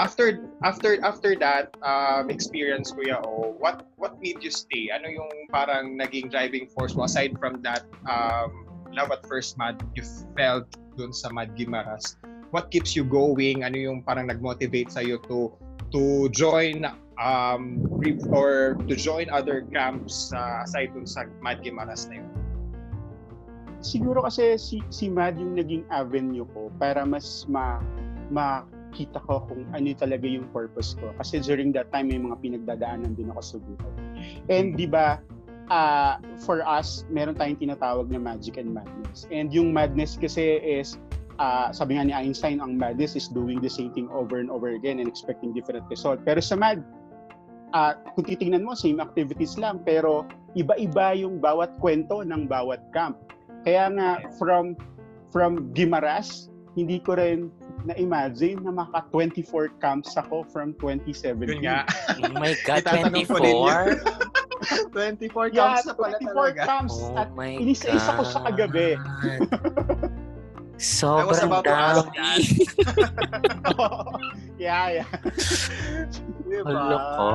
after after after that um, experience kuya o what what made you stay? Ano yung parang naging driving force mo aside from that um, love at first mad you felt dun sa Mad Gimaras what keeps you going? Ano yung parang nagmotivate sa iyo to to join um or to join other camps uh, aside dun sa Mad Gimaras na yun siguro kasi si si Mad yung naging avenue ko para mas ma ma nakita ko kung ano talaga yung purpose ko. Kasi during that time, may mga pinagdadaanan din ako sa buhay. And di ba, uh, for us, meron tayong tinatawag na magic and madness. And yung madness kasi is, uh, sabi nga ni Einstein, ang madness is doing the same thing over and over again and expecting different result. Pero sa mad, uh, kung titingnan mo, same activities lang, pero iba-iba yung bawat kwento ng bawat camp. Kaya nga, from from Gimaras, hindi ko rin na-imagine na maka 24 camps ako from 2017. Yun nga. oh my God, 24? 24 yeah, camps na pala 24 talaga. camps Oh at my inisa-isa ko sa kagabi. Sobrang dami. yeah, yeah. Diba? Hala ko.